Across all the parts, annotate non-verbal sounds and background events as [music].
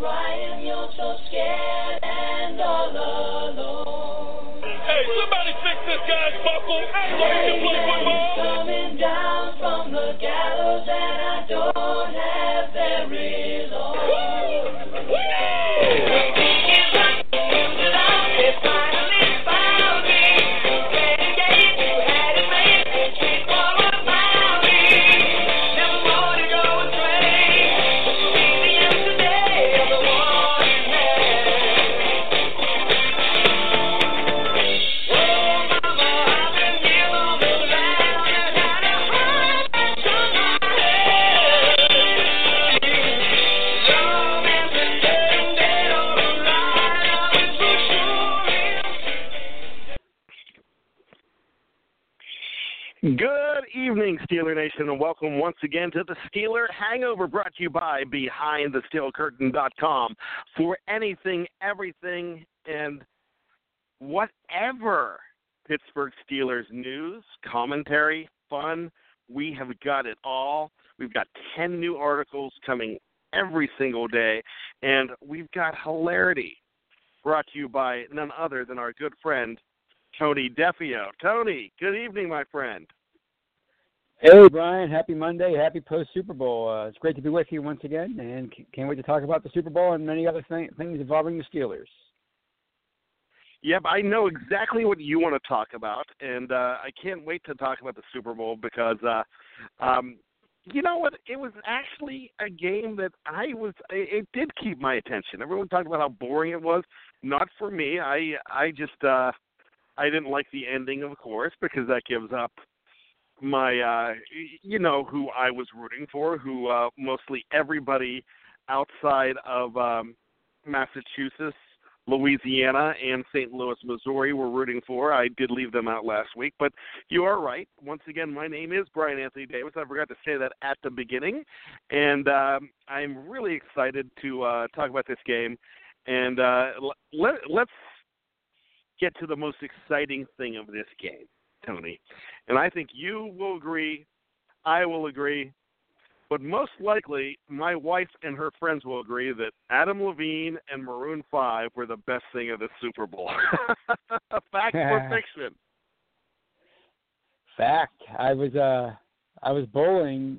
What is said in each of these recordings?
crying. You're so scared and all alone. Hey, somebody fix this guy's buckle so he can play football. Coming down from the gallows, and I don't have welcome once again to the Steeler Hangover, brought to you by BehindTheSteelCurtain.com for anything, everything, and whatever Pittsburgh Steelers news, commentary, fun. We have got it all. We've got 10 new articles coming every single day, and we've got hilarity brought to you by none other than our good friend, Tony Defio. Tony, good evening, my friend. Hey, Brian. Happy Monday. Happy post Super Bowl. Uh, it's great to be with you once again, and can't wait to talk about the Super Bowl and many other th- things involving the Steelers. Yep, I know exactly what you want to talk about, and uh, I can't wait to talk about the Super Bowl because, uh, um, you know what? It was actually a game that I was. It, it did keep my attention. Everyone talked about how boring it was. Not for me. I I just uh, I didn't like the ending, of course, because that gives up my uh you know who I was rooting for, who uh mostly everybody outside of um Massachusetts, Louisiana and St. Louis, Missouri were rooting for. I did leave them out last week, but you are right. Once again, my name is Brian Anthony Davis. I forgot to say that at the beginning, and um I'm really excited to uh talk about this game and uh let let's get to the most exciting thing of this game, Tony. And I think you will agree, I will agree, but most likely my wife and her friends will agree that Adam Levine and Maroon 5 were the best thing of the Super Bowl. [laughs] Fact or [laughs] fiction? Fact. I was uh I was bowling,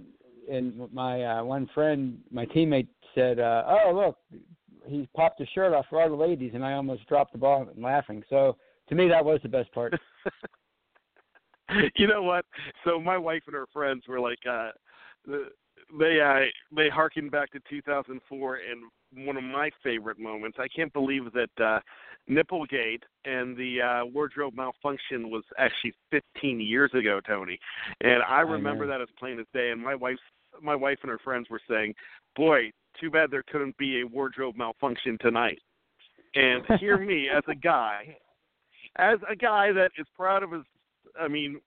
and my uh, one friend, my teammate, said, uh, "Oh, look, he popped his shirt off for all the ladies," and I almost dropped the ball laughing. So to me, that was the best part. [laughs] [laughs] you know what? So my wife and her friends were like, uh, they uh, they harkened back to 2004, and one of my favorite moments. I can't believe that uh, Nipplegate and the uh, wardrobe malfunction was actually 15 years ago, Tony. And I remember know. that as plain as day. And my wife, my wife and her friends were saying, "Boy, too bad there couldn't be a wardrobe malfunction tonight." And hear me as a guy, as a guy that is proud of his, I mean,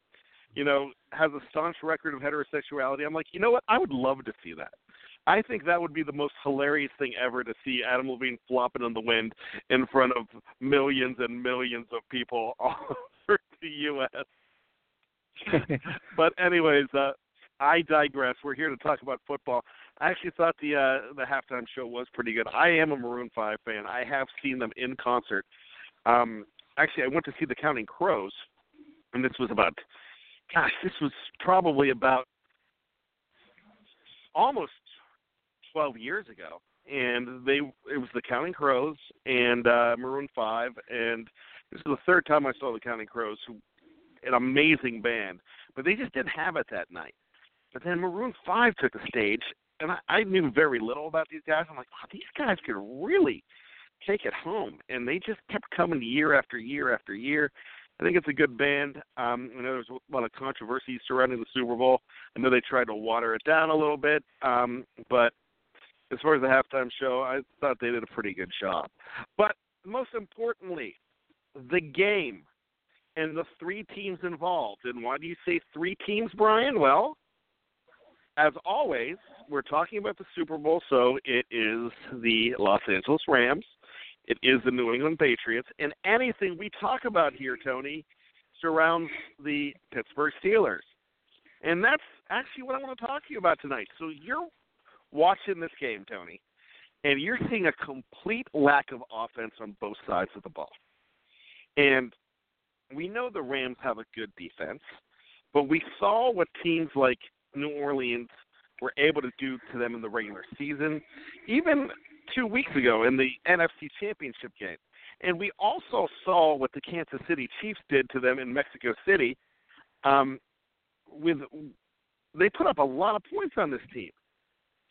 you know, has a staunch record of heterosexuality. I'm like, you know what? I would love to see that. I think that would be the most hilarious thing ever to see Adam Levine flopping in the wind in front of millions and millions of people [laughs] all over the U.S. [laughs] but anyways, uh, I digress. We're here to talk about football. I actually thought the uh, the halftime show was pretty good. I am a Maroon Five fan. I have seen them in concert. Um, actually, I went to see the Counting Crows, and this was about, gosh, this was probably about almost 12 years ago. and they it was the Counting Crows and uh, Maroon Five, and this is the third time I saw the Counting Crows, who an amazing band, but they just didn't have it that night. But then Maroon Five took the stage, and I, I knew very little about these guys. I'm like, wow, these guys could really take it home, and they just kept coming year after year after year. I think it's a good band. Um, I know there's a lot of controversy surrounding the Super Bowl. I know they tried to water it down a little bit, um, but as far as the halftime show, I thought they did a pretty good job. But most importantly, the game and the three teams involved. And why do you say three teams, Brian? Well, as always, we're talking about the Super Bowl, so it is the Los Angeles Rams, it is the New England Patriots, and anything we talk about here, Tony, surrounds the Pittsburgh Steelers. And that's actually what I want to talk to you about tonight. So you're watching this game, Tony, and you're seeing a complete lack of offense on both sides of the ball. And we know the Rams have a good defense, but we saw what teams like New Orleans were able to do to them in the regular season, even two weeks ago in the NFC Championship game. And we also saw what the Kansas City Chiefs did to them in Mexico City. Um, with they put up a lot of points on this team.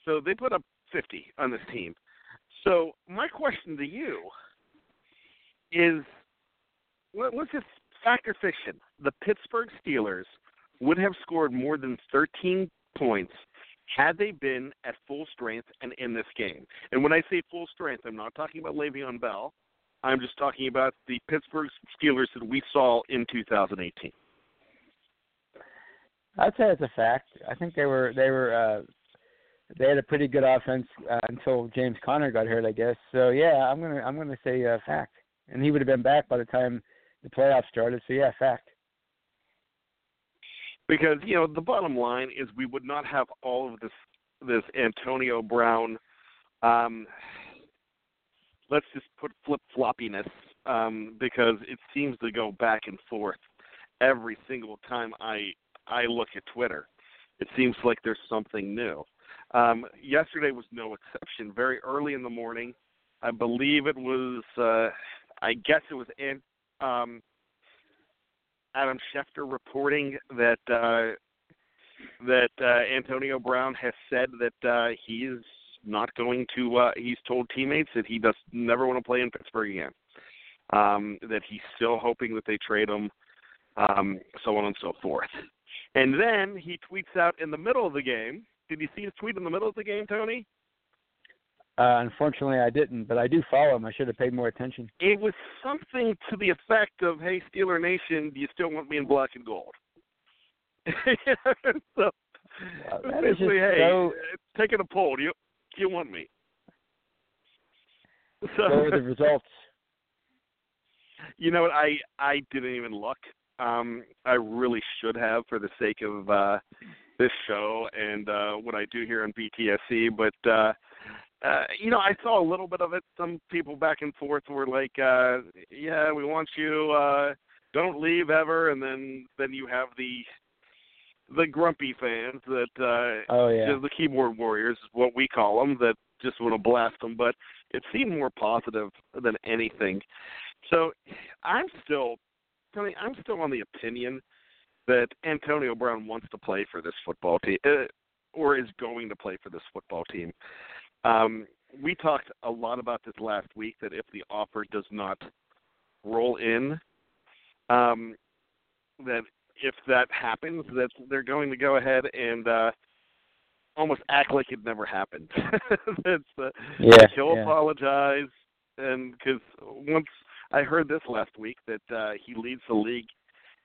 So they put up 50 on this team. So my question to you is, let, let's just factor fiction. The Pittsburgh Steelers would have scored more than 13 points had they been at full strength and in this game. And when I say full strength, I'm not talking about Le'Veon Bell. I'm just talking about the Pittsburgh Steelers that we saw in 2018. I'd say it's a fact. I think they were they were uh they had a pretty good offense uh, until James Conner got hurt, I guess. So yeah, I'm gonna I'm gonna say uh, fact, and he would have been back by the time the playoffs started. So yeah, fact. Because you know the bottom line is we would not have all of this this Antonio Brown. Um, let's just put flip floppiness um, because it seems to go back and forth every single time I I look at Twitter. It seems like there's something new. Um, yesterday was no exception. Very early in the morning, I believe it was. Uh, I guess it was An- um, Adam Schefter reporting that uh, that uh, Antonio Brown has said that uh, he is not going to. Uh, he's told teammates that he does never want to play in Pittsburgh again. Um, that he's still hoping that they trade him, um, so on and so forth. And then he tweets out in the middle of the game. Did you see his tweet in the middle of the game, Tony? Uh, unfortunately, I didn't, but I do follow him. I should have paid more attention. It was something to the effect of, "Hey, Steeler Nation, do you still want me in black and gold?" [laughs] so, Wow, that is basically, hey, so- taking a poll, do you do you want me? [laughs] So, What were the results? [laughs] you know what? I I didn't even look. Um, I really should have for the sake of uh, this show and uh, what I do here on BTSC. But uh, uh, you know, I saw a little bit of it. Some people back and forth were like, uh, "Yeah, we want you. Uh, don't leave ever." And then then you have the the grumpy fans that uh, Oh yeah. the keyboard warriors is what we call them that just want to blast them but it seemed more positive than anything so i'm still Tony, i'm still on the opinion that antonio brown wants to play for this football team uh, or is going to play for this football team um we talked a lot about this last week that if the offer does not roll in um that if that happens, that they're going to go ahead and uh, almost act like it never happened. [laughs] That's uh, Yeah, he'll yeah. apologize, and because once I heard this last week that uh, he leads the league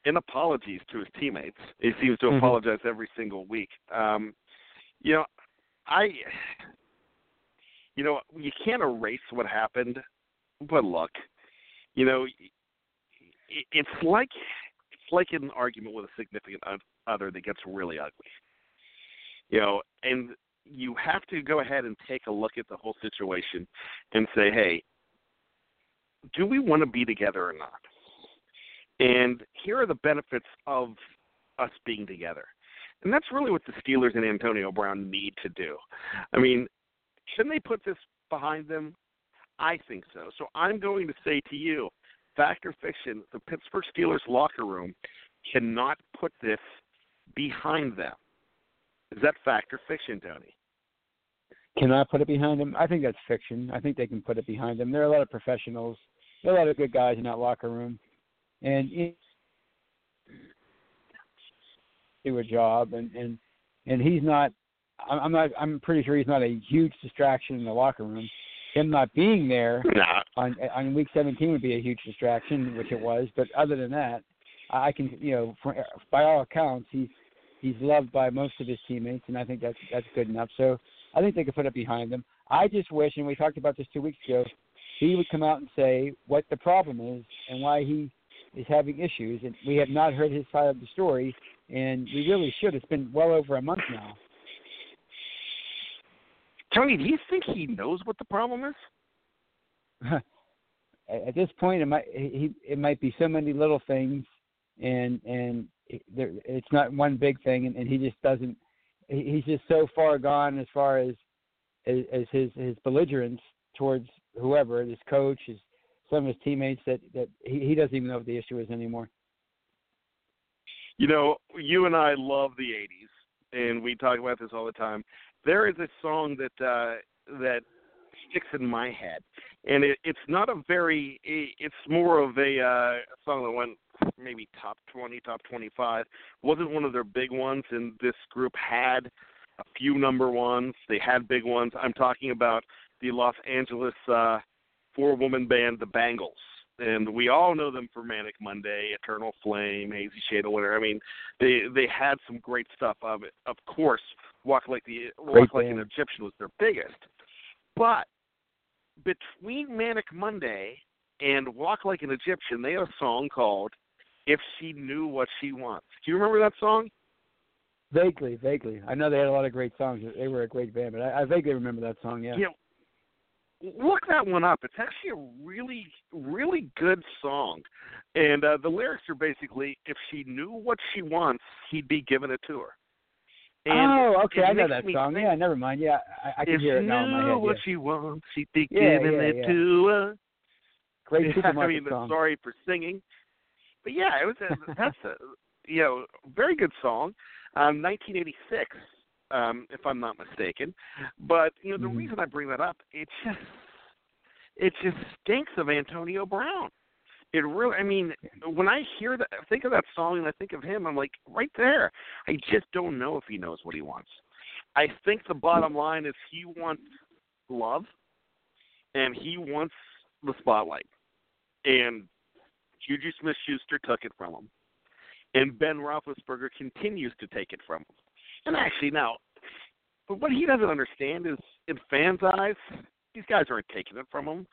in apologies to his teammates. He seems to Mhm. apologize every single week. Um, you know, I, you know, you can't erase what happened, but look, you know, it's like it's like an argument with a significant other that gets really ugly. You know, and you have to go ahead and take a look at the whole situation and say, hey, do we want to be together or not? And here are the benefits of us being together. And that's really what the Steelers and Antonio Brown need to do. I mean, can they put this behind them? I think so. So I'm going to say to you, fact or fiction, the Pittsburgh Steelers locker room cannot put this behind them. Is that fact or fiction, Tony? Can I put it behind them? I think that's fiction. I think they can put it behind them. There are a lot of professionals. There are a lot of good guys in that locker room, and do a job, and and and he's not. I'm not. I'm pretty sure he's not a huge distraction in the locker room. Him not being there nah. on on week 17 would be a huge distraction, which it was. But other than that, I can, you know, for, by all accounts, he's he's loved by most of his teammates, and I think that's that's good enough. So I think they could put it behind them. I just wish, and we talked about this two weeks ago, he would come out and say what the problem is and why he is having issues. And we have not heard his side of the story, and we really should. It's been well over a month now. Tony, do you think he knows what the problem is? [laughs] At this point, it might he it might be so many little things, and and it, there, it's not one big thing, and, and he just doesn't. He's just so far gone as far as as, as his his belligerence towards whoever his coach, his some of his teammates that that he, he doesn't even know what the issue is anymore. You know, you and I love the '80s, and we talk about this all the time. There is a song that uh, that sticks in my head, and it, it's not a very. It's more of a uh, song that went maybe top 20, top 25. wasn't one of their big ones, and this group had a few number ones. They had big ones. I'm talking about the Los Angeles uh, four-woman band, the Bangles and we all know them for Manic Monday, Eternal Flame, Hazy Shade of Winter. I mean, they they had some great stuff. Of it. Of course, Walk Like the Walk Like an Egyptian was their biggest, but between Manic Monday and Walk Like an Egyptian, they had a song called "If She Knew What She Wants." Do you remember that song? Vaguely, vaguely. I know they had a lot of great songs. They were a great band, but I, I vaguely remember that song. Yeah. You know, look that one up. It's actually a really, really good song. And uh, the lyrics are basically, if she knew what she wants, he'd be giving it to her. And oh, okay, I know that song. Think, yeah, never mind. Yeah, I, I can hear it now in my head. If what yeah. she wants, she'd be yeah, giving yeah, it to her. Great [laughs] I supermarket mean, song. sorry for singing, but yeah, it was a, that's a you know very good song. Um, 1986, um, if I'm not mistaken. But you know the Mhm. reason I bring that up, it just it just stinks of Antonio Brown. It really, I mean, when I hear that, think of that song and I think of him, I'm like, right there. I just don't know if he knows what he wants. I think the bottom line is he wants love, and he wants the spotlight. And Juju Smith-Schuster took it from him, and Ben Roethlisberger continues to take it from him. And actually, now, but what he doesn't understand is, in fans' eyes, these guys aren't taking it from him.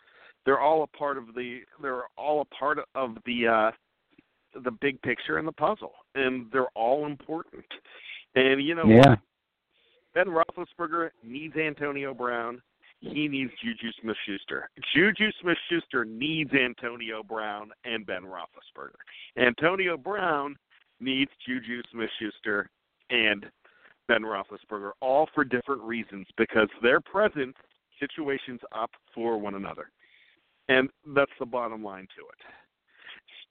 They're all a part of the. They're all a part of the uh, the big picture and the puzzle, and they're all important. And you know, Yeah. Ben Roethlisberger needs Antonio Brown. He needs Juju Smith-Schuster. Juju Smith-Schuster needs Antonio Brown and Ben Roethlisberger. Antonio Brown needs Juju Smith-Schuster and Ben Roethlisberger, all for different reasons because their presence situations up for one another. And that's the bottom line to it.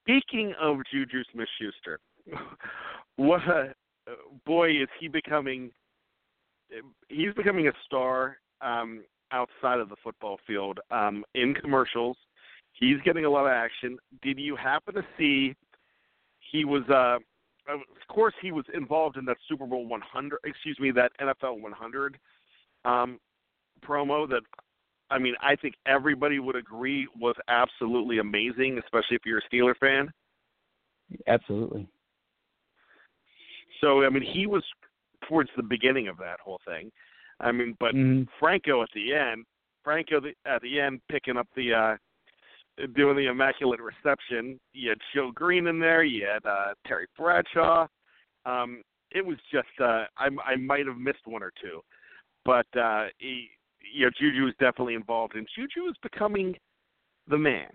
Speaking of Juju Smith Schuster, [laughs] what a boy is he becoming he's becoming a star um outside of the football field, um, in commercials. He's getting a lot of action. Did you happen to see he was uh of course he was involved in that Super Bowl 100 excuse me that NFL 100 um promo that I mean, I think everybody would agree was absolutely amazing, especially if you're a Steeler fan. Absolutely. So, I mean, he was towards the beginning of that whole thing. I mean, but Mhm. Franco at the end, Franco the, at the end picking up the uh doing the immaculate reception. You had Joe Greene in there, you had uh Terry Bradshaw. Um it was just uh I I might have missed one or two. But uh he you know, Juju is definitely involved and Juju is becoming the man.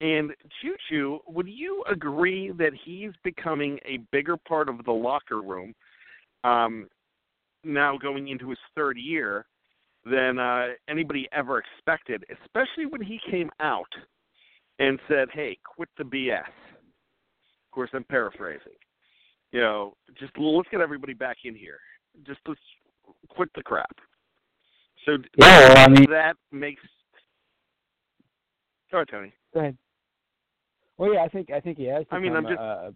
And Juju, would you agree that he's becoming a bigger part of the locker room um, now going into his third year than uh, anybody ever expected, especially when he came out and said, "Hey, quit the BS." Of course, I'm paraphrasing. You know, just let's get everybody back in here. Just let's quit the crap. So Yeah, well, I mean, that makes. Sorry, Tony. go ahead. Well, yeah, I think I think he has. I mean, I'm just- a- a-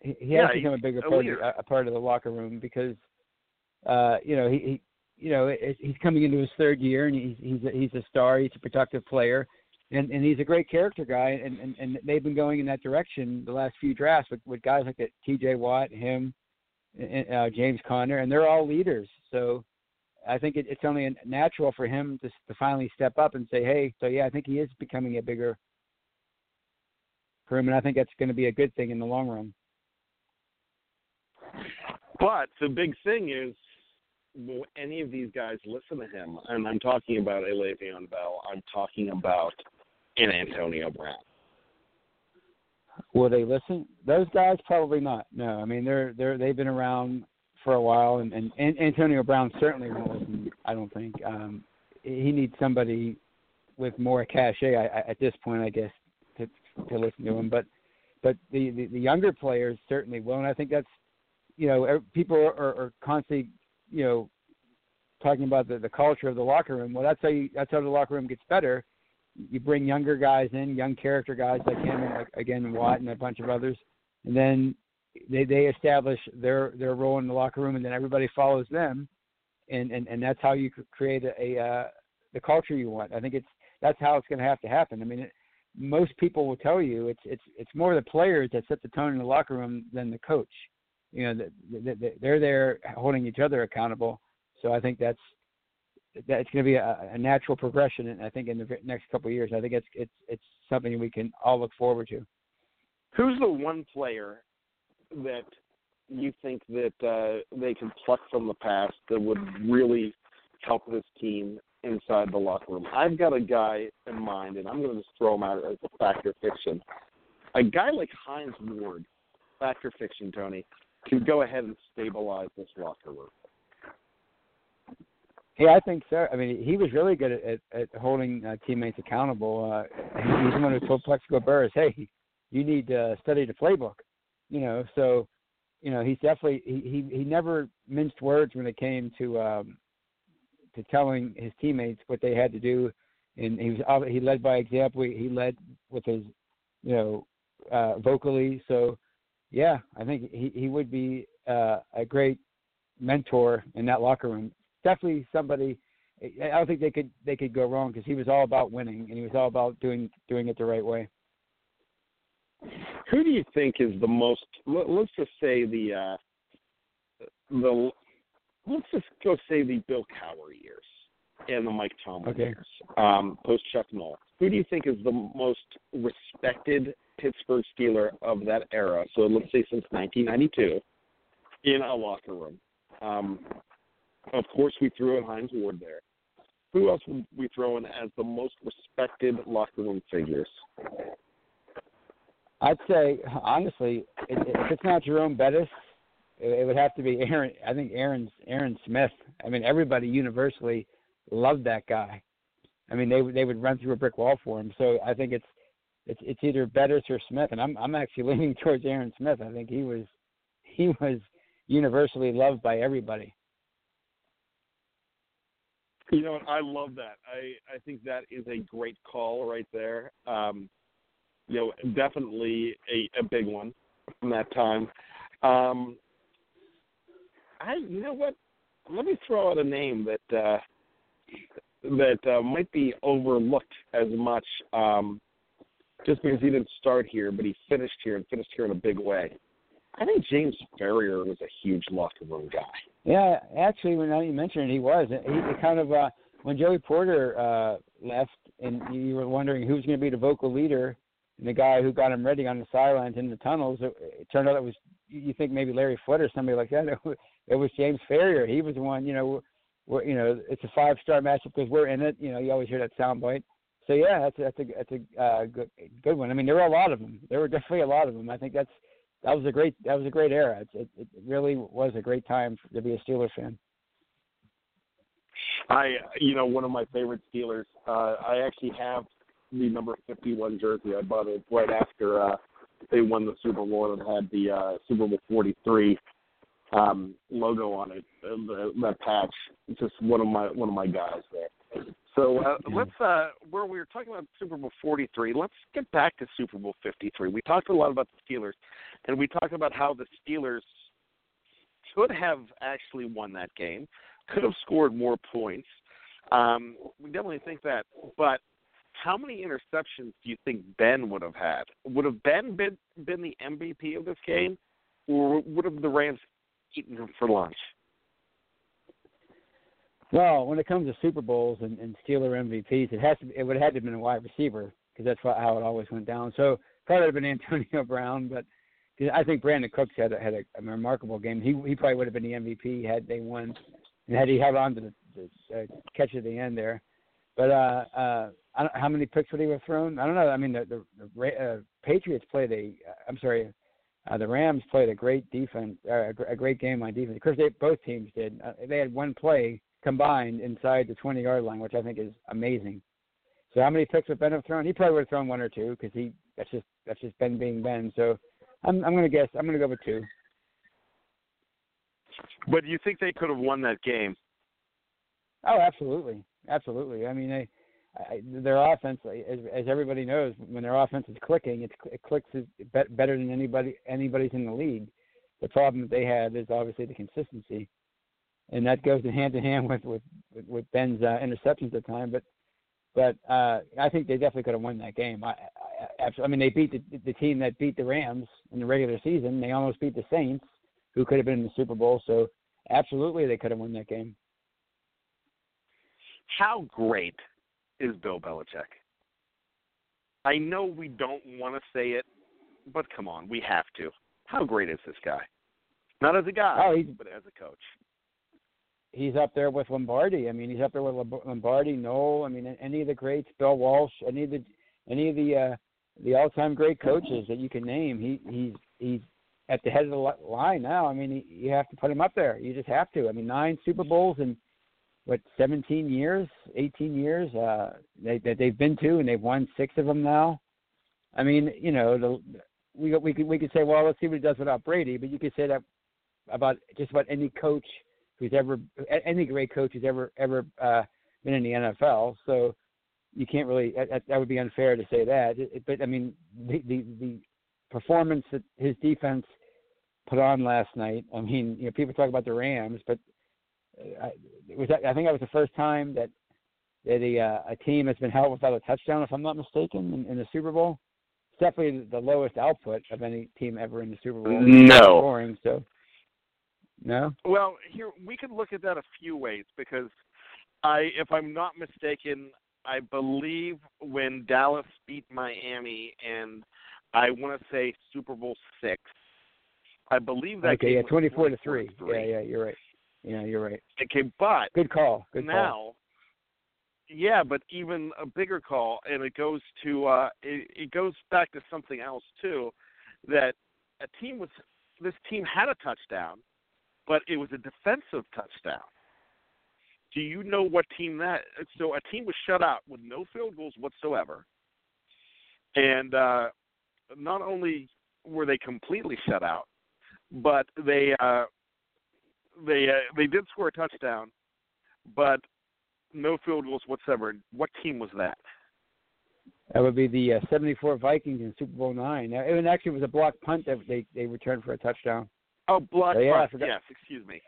he, he Yeah, has become a he's bigger a part of, the- a, a part of the locker room because, uh, you know, he, he you know, it, he's coming into his third year and he's he's a, he's a star. He's a productive player, and and he's a great character guy. And and and they've been going in that direction the last few drafts with with guys like that, T.J. Watt, him, and, uh, James Conner, and they're all leaders. So. I think it, it's only natural for him to, to finally step up and say, "Hey, so yeah, I think he is becoming a bigger him, and I think that's going to be a good thing in the long run." But the big thing is, will any of these guys listen to him? And I'm talking about a Le'Veon Bell. I'm talking about an Antonio Brown. Will they listen? Those guys probably not. No, I mean they're they're they've been around for a while, and and, and Antonio Brown certainly won't listen. I don't think um, he needs somebody with more cachet I, I, at this point, I guess, to to listen to him. But but the, the the younger players certainly will, and I think that's you know people are, are constantly you know talking about the the culture of the locker room. Well, that's how you that's how the locker room gets better. You bring younger guys in, young character guys like him, and like again Watt and a bunch of others, and then they they establish their their role in the locker room, and then everybody follows them, and and and that's how you create a, a uh, the culture you want. I think it's that's how it's going to have to happen. I mean, it, most people will tell you it's it's it's more the players that set the tone in the locker room than the coach. You know, the, the, the, they're there holding each other accountable. So I think that's that's going to be a, a natural progression. And I think in the next couple of years, I think it's it's it's something we can all look forward to. Who's the one player that you think that uh, they can pluck from the past that would really help this team inside the locker room? I've got a guy in mind, and I'm going to just throw him out as a factor fiction. A guy like Hines Ward, factor fiction, Tony, can go ahead and stabilize this locker room. Yeah, I think so. I mean, he was really good at, at, at holding uh, teammates accountable. Uh, he's the one who told Plaxico Burress, "Hey, you need to study the playbook." You know, so you know he's definitely he he, he never minced words when it came to um, to telling his teammates what they had to do, and he was he led by example. He, he led with his you know uh, vocally. So yeah, I think he he would be uh, a great mentor in that locker room definitely somebody. I don't think they could they could go wrong because he was all about winning and he was all about doing doing it the right way. Who do you think is the most? let- Let's just say the uh, the let's just go say the Bill Cowher years and the Mike Tomlin Okay. years, um, post Chuck Noll. Who do you think is the most respected Pittsburgh Steeler of that era? So let's say since 1992 in a locker room. Um, of course, we threw in Hines Ward there. Who else would we throw in as the most respected locker room figures? I'd say honestly, if it's not Jerome Bettis, it would have to be Aaron. I think Aaron's Aaron Smith. I mean, everybody universally loved that guy. I mean, they they would run through a brick wall for him. So I think it's it's it's either Bettis or Smith, and I'm I'm actually [laughs] leaning towards Aaron Smith. I think he was he was universally loved by everybody. You know? I love that. I I think that is a great call right there. Um, you know, definitely a a big one from that time. Um, I you know what? Let me throw out a name that uh, that uh, might be overlooked as much, um, just because he didn't start here, but he finished here and finished here in a big way. I think James Farrior was a huge locker room guy. Yeah, actually, when you mention it, he was. He, he kind of uh, when Joey Porter uh, left, and you were wondering who's going to be the vocal leader, and the guy who got him ready on the sidelines in the tunnels. It, it turned out it was you think maybe Larry Foote or somebody like that. [laughs] It was, it James Farrior. He was the one. You know, we're, you know, it's a five-star matchup because we're in it. You know, you always hear that soundbite. So yeah, that's that's a that's a uh, good good one. I mean, there were a lot of them. There were definitely a lot of them. I think that's that was a great that was a great era. It, it, it really was a great time to be a Steelers fan. I, you know, one of my favorite Steelers. Uh, I actually have the number 51 jersey. I bought it right after uh, they won the Super Bowl and had the uh, Super Bowl 43 um, logo on it. Uh, the, that patch. It's just one of my one of my guys there. So uh, [laughs] let's uh, where we were talking about Super Bowl 43. Let's get back to Super Bowl 53. We talked a lot about the Steelers, and we talked about how the Steelers could have actually won that game could have scored more points. Um, we definitely think that. But how many interceptions do you think Ben would have had? Would have Ben been been the MVP of this game, or would have the Rams eaten him for lunch? Well, when it comes to Super Bowls and, and Steeler MVPs, it has to be, it would have had to have been a wide receiver because that's how it always went down. So probably would have been Antonio [laughs] Brown, but I think Brandin Cooks had a, had a, a remarkable game. He he probably would have been the MVP had they won and had he held on to the, the uh, catch at the end there. But uh, uh, I don't, how many picks would he have thrown? I don't know. I mean, the the, the uh, Patriots played a. I'm sorry, uh, the Rams played a great defense, uh, a great game on defense. Of course, they both teams did. Uh, they had one play combined inside the 20 yard line, which I think is amazing. So how many picks would Ben have thrown? He probably would have thrown one or two because he that's just that's just Ben being Ben. So I'm I'm gonna guess I'm gonna go with two. But do you think they could have won that game? Oh, absolutely, absolutely. I mean, they, I, their offense, as, as everybody knows, when their offense is clicking, it's, it clicks better than anybody anybody's in the league. The problem that they have is obviously the consistency, and that goes hand to hand with with with Ben's uh, interceptions at the time. But but uh, I think they definitely could have won that game. I, I, I mean, they beat the, the team that beat the Rams in the regular season. They almost beat the Saints who could have been in the Super Bowl. So absolutely, they could have won that game. How great is Bill Belichick? I know we don't want to say it, but come on, we have to. How great is this guy? Not as a guy, oh, but as a coach. He's up there with Lombardi. I mean, he's up there with Lombardi, Noll. I mean, any of the greats, Bill Walsh, any of the any of the uh, the all-time great coaches that you can name. He he's he's at the head of the line now. I mean, you have to put him up there. You just have to. I mean, nine Super Bowls in what 17 years, 18 years uh, they, that they've been to, and they've won six of them now. I mean, you know, the, we we could we could say, well, let's see what he does without Brady, but you could say that about just about any coach who's ever any great coach who's ever ever uh, been in the NFL. So you can't really that, that would be unfair to say that. But I mean, the the, the performance that his defense put on last night. I mean, you know, people talk about the Rams, but uh, I, it was I think that was the first time that that a, uh, a team has been held without a touchdown, if I'm not mistaken, in, in the Super Bowl. It's definitely the lowest output of any team ever in the Super Bowl. No. Scoring, so. No. Well, here we could look at that a few ways because I, if I'm not mistaken, I believe when Dallas beat Miami and I want to say Super Bowl six, I believe that okay, yeah, twenty four to three. Yeah, yeah, you're right. Yeah, you're right. Okay, but good call. Good now, call. yeah, but even a bigger call, and it goes to uh, it, it goes back to something else too, that a team was this team had a touchdown, but it was a defensive touchdown. Do you know what team that? So a team was shut out with no field goals whatsoever, and uh, not only were they completely shut out, but they uh, they uh, they did score a touchdown, but no field goals whatsoever. What team was that? That would be the uh, 74 Vikings in Super Bowl nine. Now, it actually was a block punt that they they returned for a touchdown. Oh, block so, yeah. Yes, excuse me.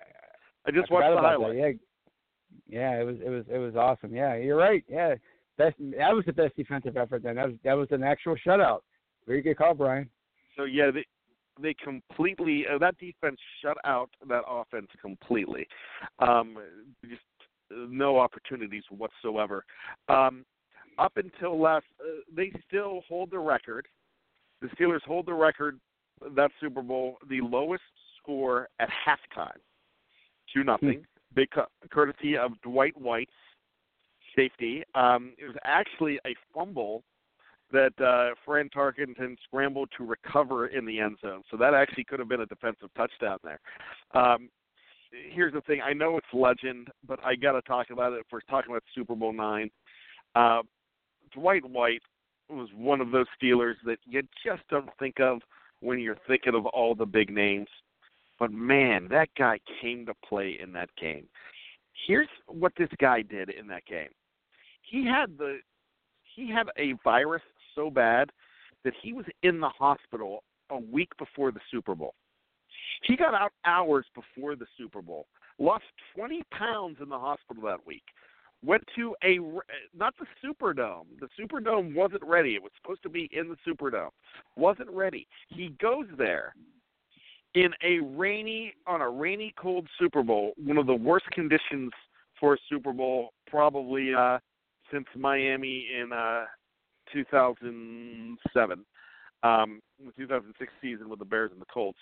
I just I watched the highlight. Yeah, yeah, it was it was it was awesome. Yeah, you're right. Yeah, best that was the best defensive effort. Then that was that was an actual shutout. Very good call, Brian. So yeah, they they completely uh, that defense shut out that offense completely. Um, just uh, no opportunities whatsoever. Um, up until last, uh, they still hold the record. The Steelers hold the record that Super Bowl, the lowest score at halftime, two nothing. Hmm. Big courtesy of Dwight White's safety. Um, it was actually a fumble that uh, Fran Tarkenton scrambled to recover in the end zone. So that actually could have been a defensive touchdown there. Um, here's the thing: I know it's legend, but I got to talk about it. If we're talking about Super Bowl nine, uh, Dwight White was one of those Steelers that you just don't think of when you're thinking of all the big names. But man, that guy came to play in that game. Here's what this guy did in that game. He had the he had a virus so bad that he was in the hospital a week before the Super Bowl. He got out hours before the Super Bowl, lost 20 pounds in the hospital that week, went to a not the Superdome. The Superdome wasn't ready. It was supposed to be in the Superdome. Wasn't ready. He goes there in a rainy on a rainy cold Super Bowl, one of the worst conditions for a Super Bowl probably uh since Miami in uh 2007. Um the 2006 season with the Bears and the Colts.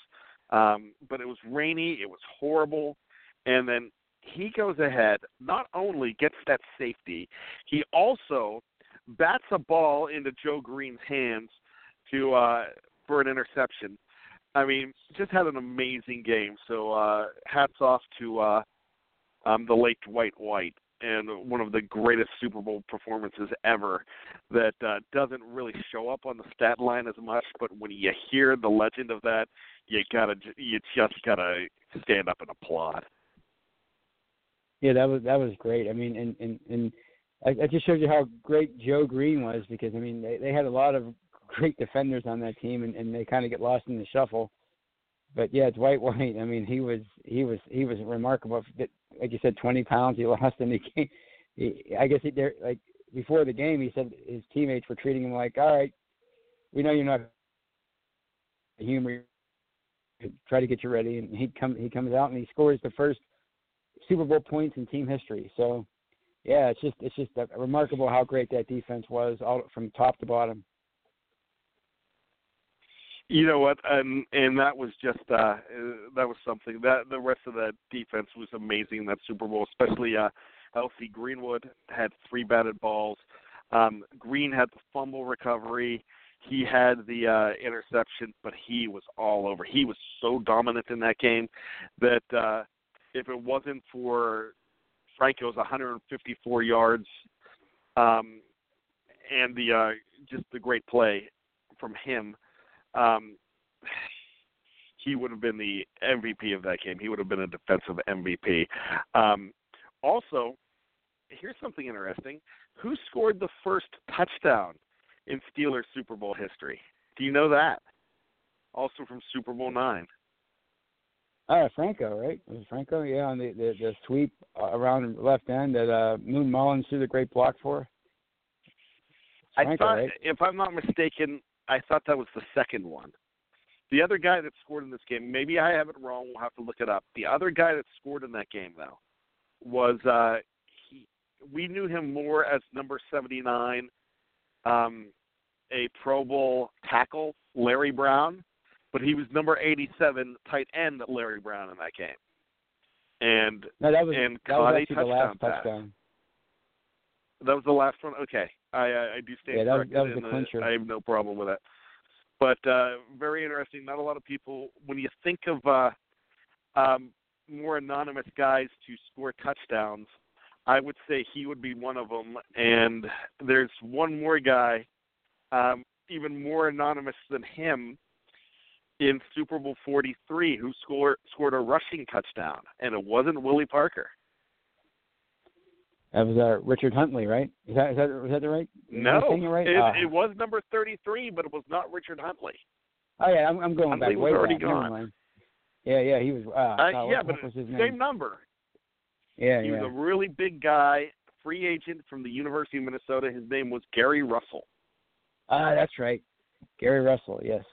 Um but it was rainy, it was horrible and then he goes ahead, not only gets that safety, he also bats a ball into Joe Greene's hands to uh for an interception. I mean, just had an amazing game. So uh hats off to uh um the late Dwight White and one of the greatest Super Bowl performances ever that uh doesn't really show up on the stat line as much, but when you hear the legend of that, you gotta you just gotta stand up and applaud. Yeah, that was that was great. I mean, and and and I, I just showed you how great Joe Greene was because I mean they they had a lot of great defenders on that team and and they kind of get lost in the shuffle. But yeah, Dwight [laughs] White. I mean, he was he was he was remarkable. Like you said, 20 pounds he [laughs] lost in the game. He, I guess he there like before the game he said his teammates were treating him like, all right, we know you're not a humor. Try to get you ready, and he come he comes out and he scores the first Super Bowl points in team history. So, yeah, it's just it's just uh, remarkable how great that defense was, all from top to bottom. You know what, and and that was just uh that was something that the rest of that defense was amazing in that Super Bowl, especially uh L.C. Greenwood had three batted balls. Um Greene had the fumble recovery. He had the uh interception, but he was all over. He was so dominant in that game that uh if it wasn't for Franco's 154 yards um, and the uh, just the great play from him, um, [sighs] he would have been the MVP of that game. He would have been a defensive MVP. Um, also, here's something interesting: who scored the first touchdown in Steelers Super Bowl history? Do you know that? Also from Super Bowl nine. Oh, Franco, right? Was it Franco? Yeah, on the the, the sweep around left end that uh, Moon Mullins threw the great block for. Franco, I thought, right? if I'm not mistaken, I thought that was the second one. The other guy that scored in this game, maybe I have it wrong. We'll have to look it up. The other guy that scored in that game, though, was uh, he. We knew him more as number 79, um, a Pro Bowl tackle, Larry Brown but he was number 87 tight end Larry Brown in that game. And no, that was, and that was a touchdown the last pass. touchdown. That was the last one. Okay, I I, I do stand yeah, that was, that was the clincher. Uh, I have no problem with that. But uh, very interesting. Not a lot of people when you think of uh, um, more anonymous guys to score touchdowns. I would say he would be one of them. And there's one more guy, um, even more anonymous than him, in Super Bowl 43 who scored scored a rushing touchdown, and it wasn't Willie Parker. That was uh, Richard Huntley, right? Is that is that was that the right? No, it, right? it, uh, it was number 33, but it was not Richard Huntley. Oh yeah, I'm, I'm going Huntley back. was way already back. Gone. Yeah, yeah, he was. Uh, Uh, God, yeah, what, but what same number. Yeah, He yeah. was a really big guy, free agent from the University of Minnesota. His name was Gary Russell. Ah, that's right. Gary Russell. Yes.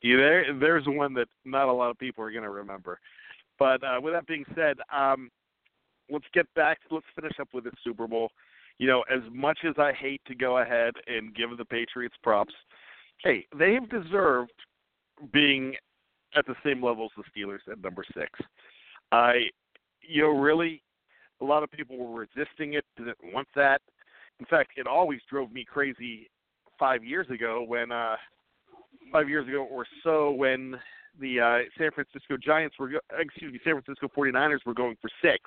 You there? There's one that not a lot of people are going to remember. But uh, with that being said, um, let's get back. Let's finish up with the Super Bowl. You know, as much as I hate to go ahead and give the Patriots props, hey, they have deserved being at the same level as the Steelers at number six. I, you know, really, a lot of people were resisting it, didn't want that. In fact, it always drove me crazy five years ago when uh five years ago or so when the uh San Francisco Giants were excuse me San Francisco 49ers were going for six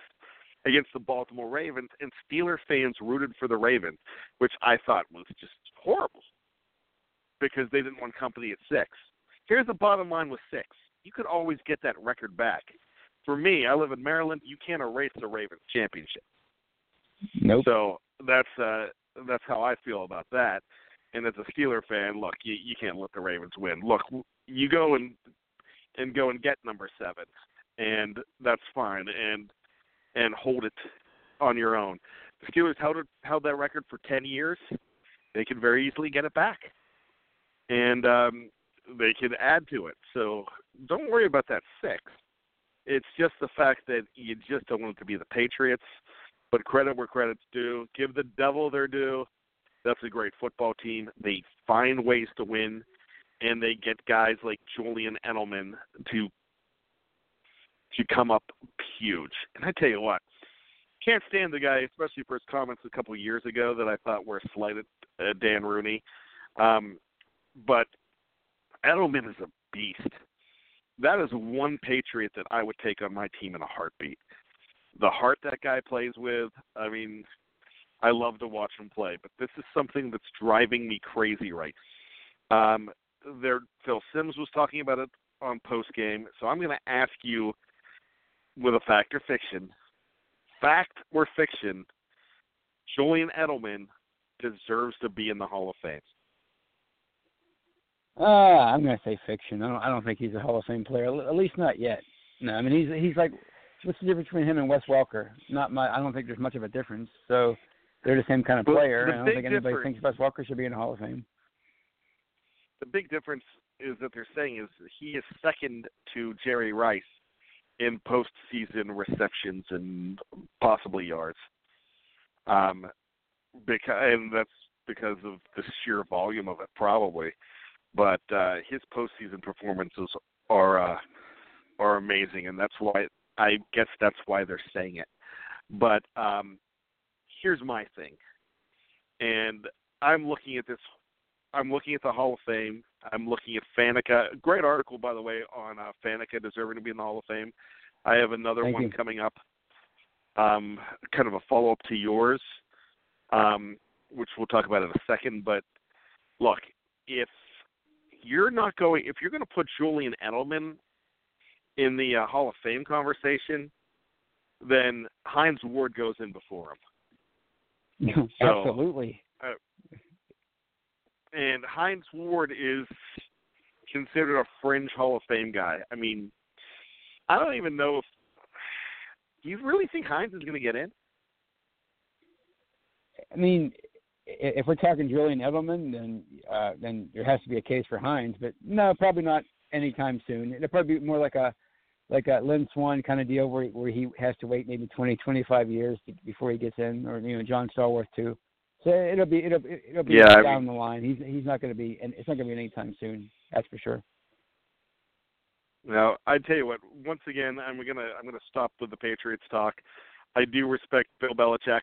against the Baltimore Ravens and Steeler fans rooted for the Ravens, which I thought was just horrible because they didn't want company at six. Here's the bottom line with six. You could always get that record back. For me, I live in Maryland, you can't erase the Ravens championship. Nope. So that's uh that's how I feel about that. And as a Steeler fan, look, you you can't let the Ravens win. Look, you go and and go and get number seven, and that's fine, and and hold it on your own. The Steelers held it, held that record for ten years. They can very easily get it back, and um, they can add to it. So don't worry about that six. It's just the fact that you just don't want it to be the Patriots but credit where credit's due. Give the devil their due. That's a great football team. They find ways to win, and they get guys like Julian Edelman to to come up huge. And I tell you what, can't stand the guy, especially for his comments a couple of years ago that I thought were slighted uh, Dan Rooney. Um, but Edelman is a beast. That is one Patriot that I would take on my team in a heartbeat the heart that guy plays with. I mean, I love to watch him play, but this is something that's driving me crazy right. Um, there, Phil Simms was talking about it on post game, so I'm going to ask you, with a fact or fiction, fact or fiction, Julian Edelman deserves to be in the Hall of Fame. Uh, I'm gonna say fiction. I don't. I don't think he's a Hall of Fame player. At least not yet. No, I mean he's he's like what's the difference between him and Wes Welker? Not my. I don't think there's much of a difference. So they're the same kind of player. I don't think anybody thinks Wes Welker should be in the Hall of Fame. The big difference is that they're saying is he is second to Jerry Rice in postseason receptions and possibly yards. Um, because and that's because of the sheer volume of it, probably. But uh, his postseason performances are uh, are amazing, and that's why I guess that's why they're saying it. But um, here's my thing, and I'm looking at this. I'm looking at the Hall of Fame. I'm looking at Faneca. Great article, by the way, on uh, Faneca deserving to be in the Hall of Fame. I have another Thank one you. coming up, um, kind of a follow up to yours, um, which we'll talk about in a second. But look, if you're not going, if you're going to put Julian Edelman in the uh, Hall of Fame conversation, then Hines Ward goes in before him. [laughs] So- Absolutely. And Hines Ward is considered a fringe Hall of Fame guy. I mean, I don't even know if. Do you really think Hines is going to get in? I mean, if we're talking Julian Edelman, then uh, then there has to be a case for Hines. But no, probably not anytime soon. It'll probably be more like a like a Lynn Swann kind of deal where where he has to wait maybe 20, 25 years before he gets in, or you know John Stallworth too. So it'll be it'll it'll be Yeah, I down the line. He's he's not going to be, and it's not going to be anytime soon. That's for sure. Now, I tell you what. Once again, I'm gonna I'm gonna stop with the Patriots talk. I do respect Bill Belichick,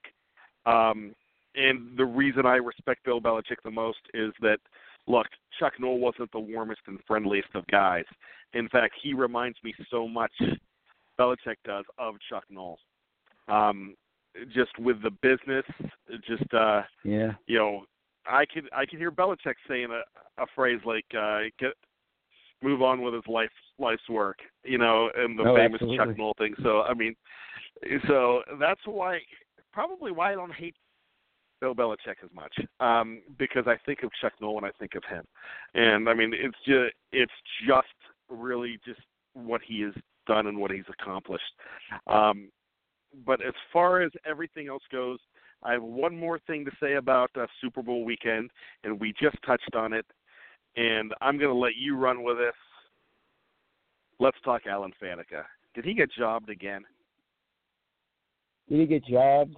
um, and the reason I respect Bill Belichick the most is that look, Chuck Noll wasn't the warmest and friendliest of guys. In fact, he reminds me so much Belichick does of Chuck Noll. Um, just with the business, just uh, Yeah. you know, I could I could hear Belichick saying a, a phrase like uh, "get move on with his life life's work," you know, and the Oh, famous Chuck absolutely. Noll thing. So I mean, so that's why probably why I don't hate Bill Belichick as much um, because I think of Chuck Noll when I think of him, and I mean it's just it's just really just what he has done and what he's accomplished. Um, but as far as everything else goes, I have one more thing to say about uh, Super Bowl weekend, and we just touched on it, and I'm going to let you run with this. Let's talk Alan Faneca. Did he get jobbed again? Did he get jobbed?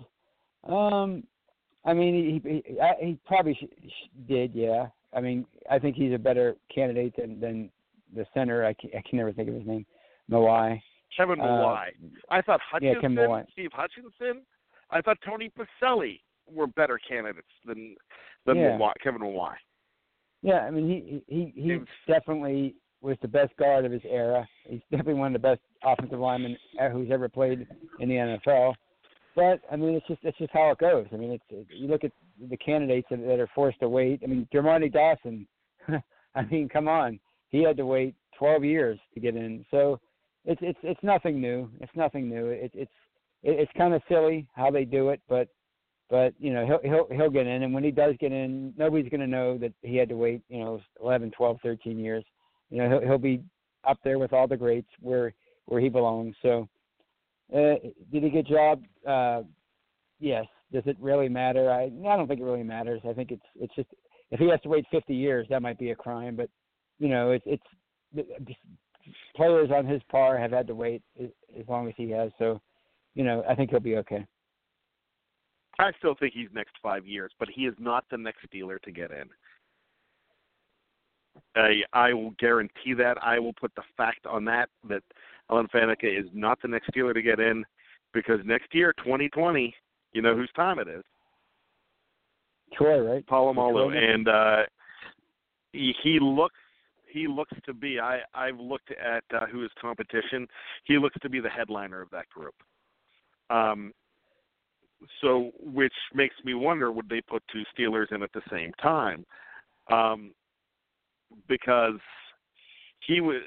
Um, I mean, he he, he probably sh- sh- did. Yeah. I mean, I think he's a better candidate than than the center. I can, I can never think of his name. No Mawae. Kevin Uh, I thought Hutchinson, Mawae. Steve Hutchinson. I thought Tony Boselli were better candidates than than Yeah. Mawae, Kevin Mawae. Yeah, I mean he he he definitely was the best guard of his era. He's definitely one of the best offensive linemen who's ever played in the NFL. But I mean, it's just it's just how it goes. I mean, it's it, you look at the candidates that, that are forced to wait. I mean, Dermontti Dawson. [laughs] I mean, come on, he had to wait 12 years to get in. So it's it's it's nothing new. It's nothing new. It, it's it, it's kind of silly how they do it, but but you know he'll he'll he'll get in, and when he does get in, nobody's going to know that he had to wait you know 11, 12, 13 years. You know he'll he'll be up there with all the greats where where he belongs. So uh, did he get job? Uh, yes. Does it really matter? I I don't think it really matters. I think it's it's just if he has to wait 50 years, that might be a crime. But you know it's it's players on his par have had to wait as long as he has. So you know I think he'll be okay. I still think he's next five years, but he is not the next Steeler to get in. I I will guarantee that. I will put the fact on that that Alan Faneca is not the next Steeler to get in because next year, 2020, you know whose time it is. Troy, right? Polamalu, and uh, he, he looks he looks to be. I I've looked at uh, who is competition. He looks to be the headliner of that group. Um, so which makes me wonder would they put two Steelers in at the same time? Um, because he would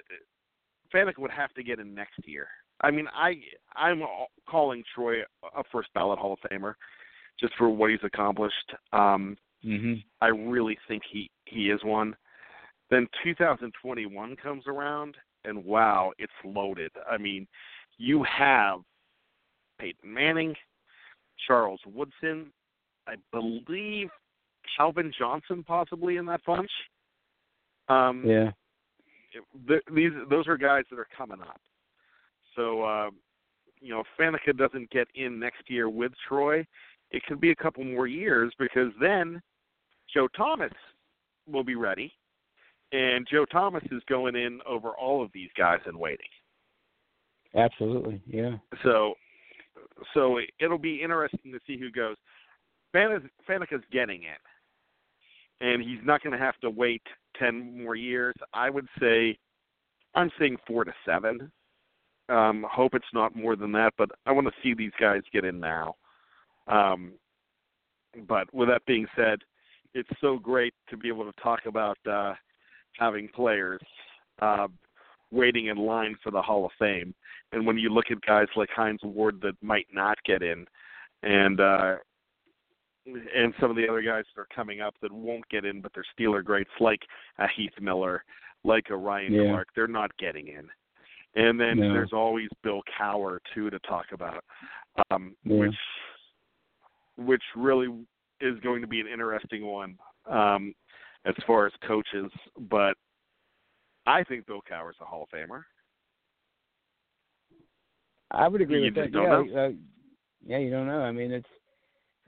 Faneca would have to get in next year. I mean, I I'm calling Troy a first ballot Hall of Famer just for what he's accomplished. Um, mm-hmm. I really think he he is one. Then 2021 comes around, and wow, it's loaded. I mean, you have Peyton Manning, Charles Woodson, I believe Calvin Johnson possibly in that bunch. Um, yeah. these those are guys that are coming up. So uh, you know, if Faneca doesn't get in next year with Troy, it could be a couple more years because then Joe Thomas will be ready, and Joe Thomas is going in over all of these guys and waiting. Absolutely, yeah. So, so it'll be interesting to see who goes. Faneca's getting it, and he's not going to have to wait ten more years. I would say, I'm saying four to seven. Um, hope it's not more than that, but I want to see these guys get in now. Um, but with that being said, it's so great to be able to talk about uh, having players uh, waiting in line for the Hall of Fame. And when you look at guys like Hines Ward that might not get in, and uh, and some of the other guys that are coming up that won't get in, but they're Steeler greats like a Heath Miller, like a Ryan yeah. Clark. They're not getting in. And then no. there's always Bill Cowher too to talk about, um, yeah. which which really is going to be an interesting one um, as far as coaches. But I think Bill Cowher's a Hall of Famer. I would agree you with that. yeah, uh, yeah, you don't know. I mean, it's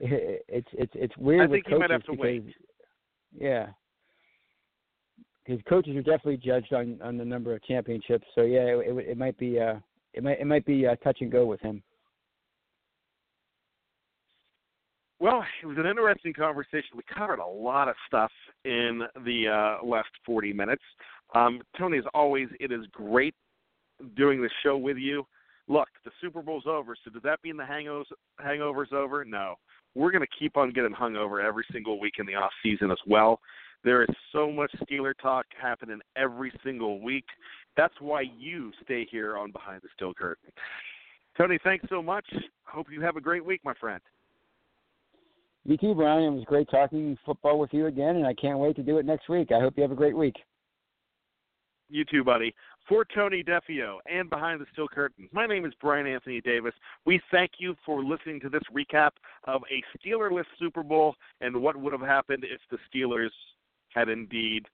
[laughs] it's it's it's weird I think with you coaches might have to because wait. yeah, because coaches are definitely judged on on the number of championships. So yeah, it it, it might be uh it might it might be uh, touch and go with him. Well, it was an interesting conversation. We covered a lot of stuff in the uh, last 40 minutes. Um, Tony, as always, it is great doing the show with you. Look, the Super Bowl's over, so does that mean the hangovers hangovers over? No. We're going to keep on getting hungover every single week in the off season as well. There is so much Steeler talk happening every single week. That's why you stay here on Behind the Steel Curtain. Tony, thanks so much. Hope you have a great week, my friend. You too, Brian. It was great talking football with you again, and I can't wait to do it next week. I hope you have a great week. You too, buddy. For Tony Defeo and Behind the Steel Curtain, my name is Brian Anthony Davis. We thank you for listening to this recap of a Steelerless Super Bowl and what would have happened if the Steelers had indeed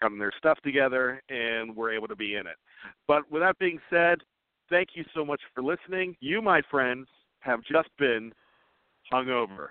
gotten their stuff together and were able to be in it. But with that being said, thank you so much for listening. You, my friends, have just been hungover.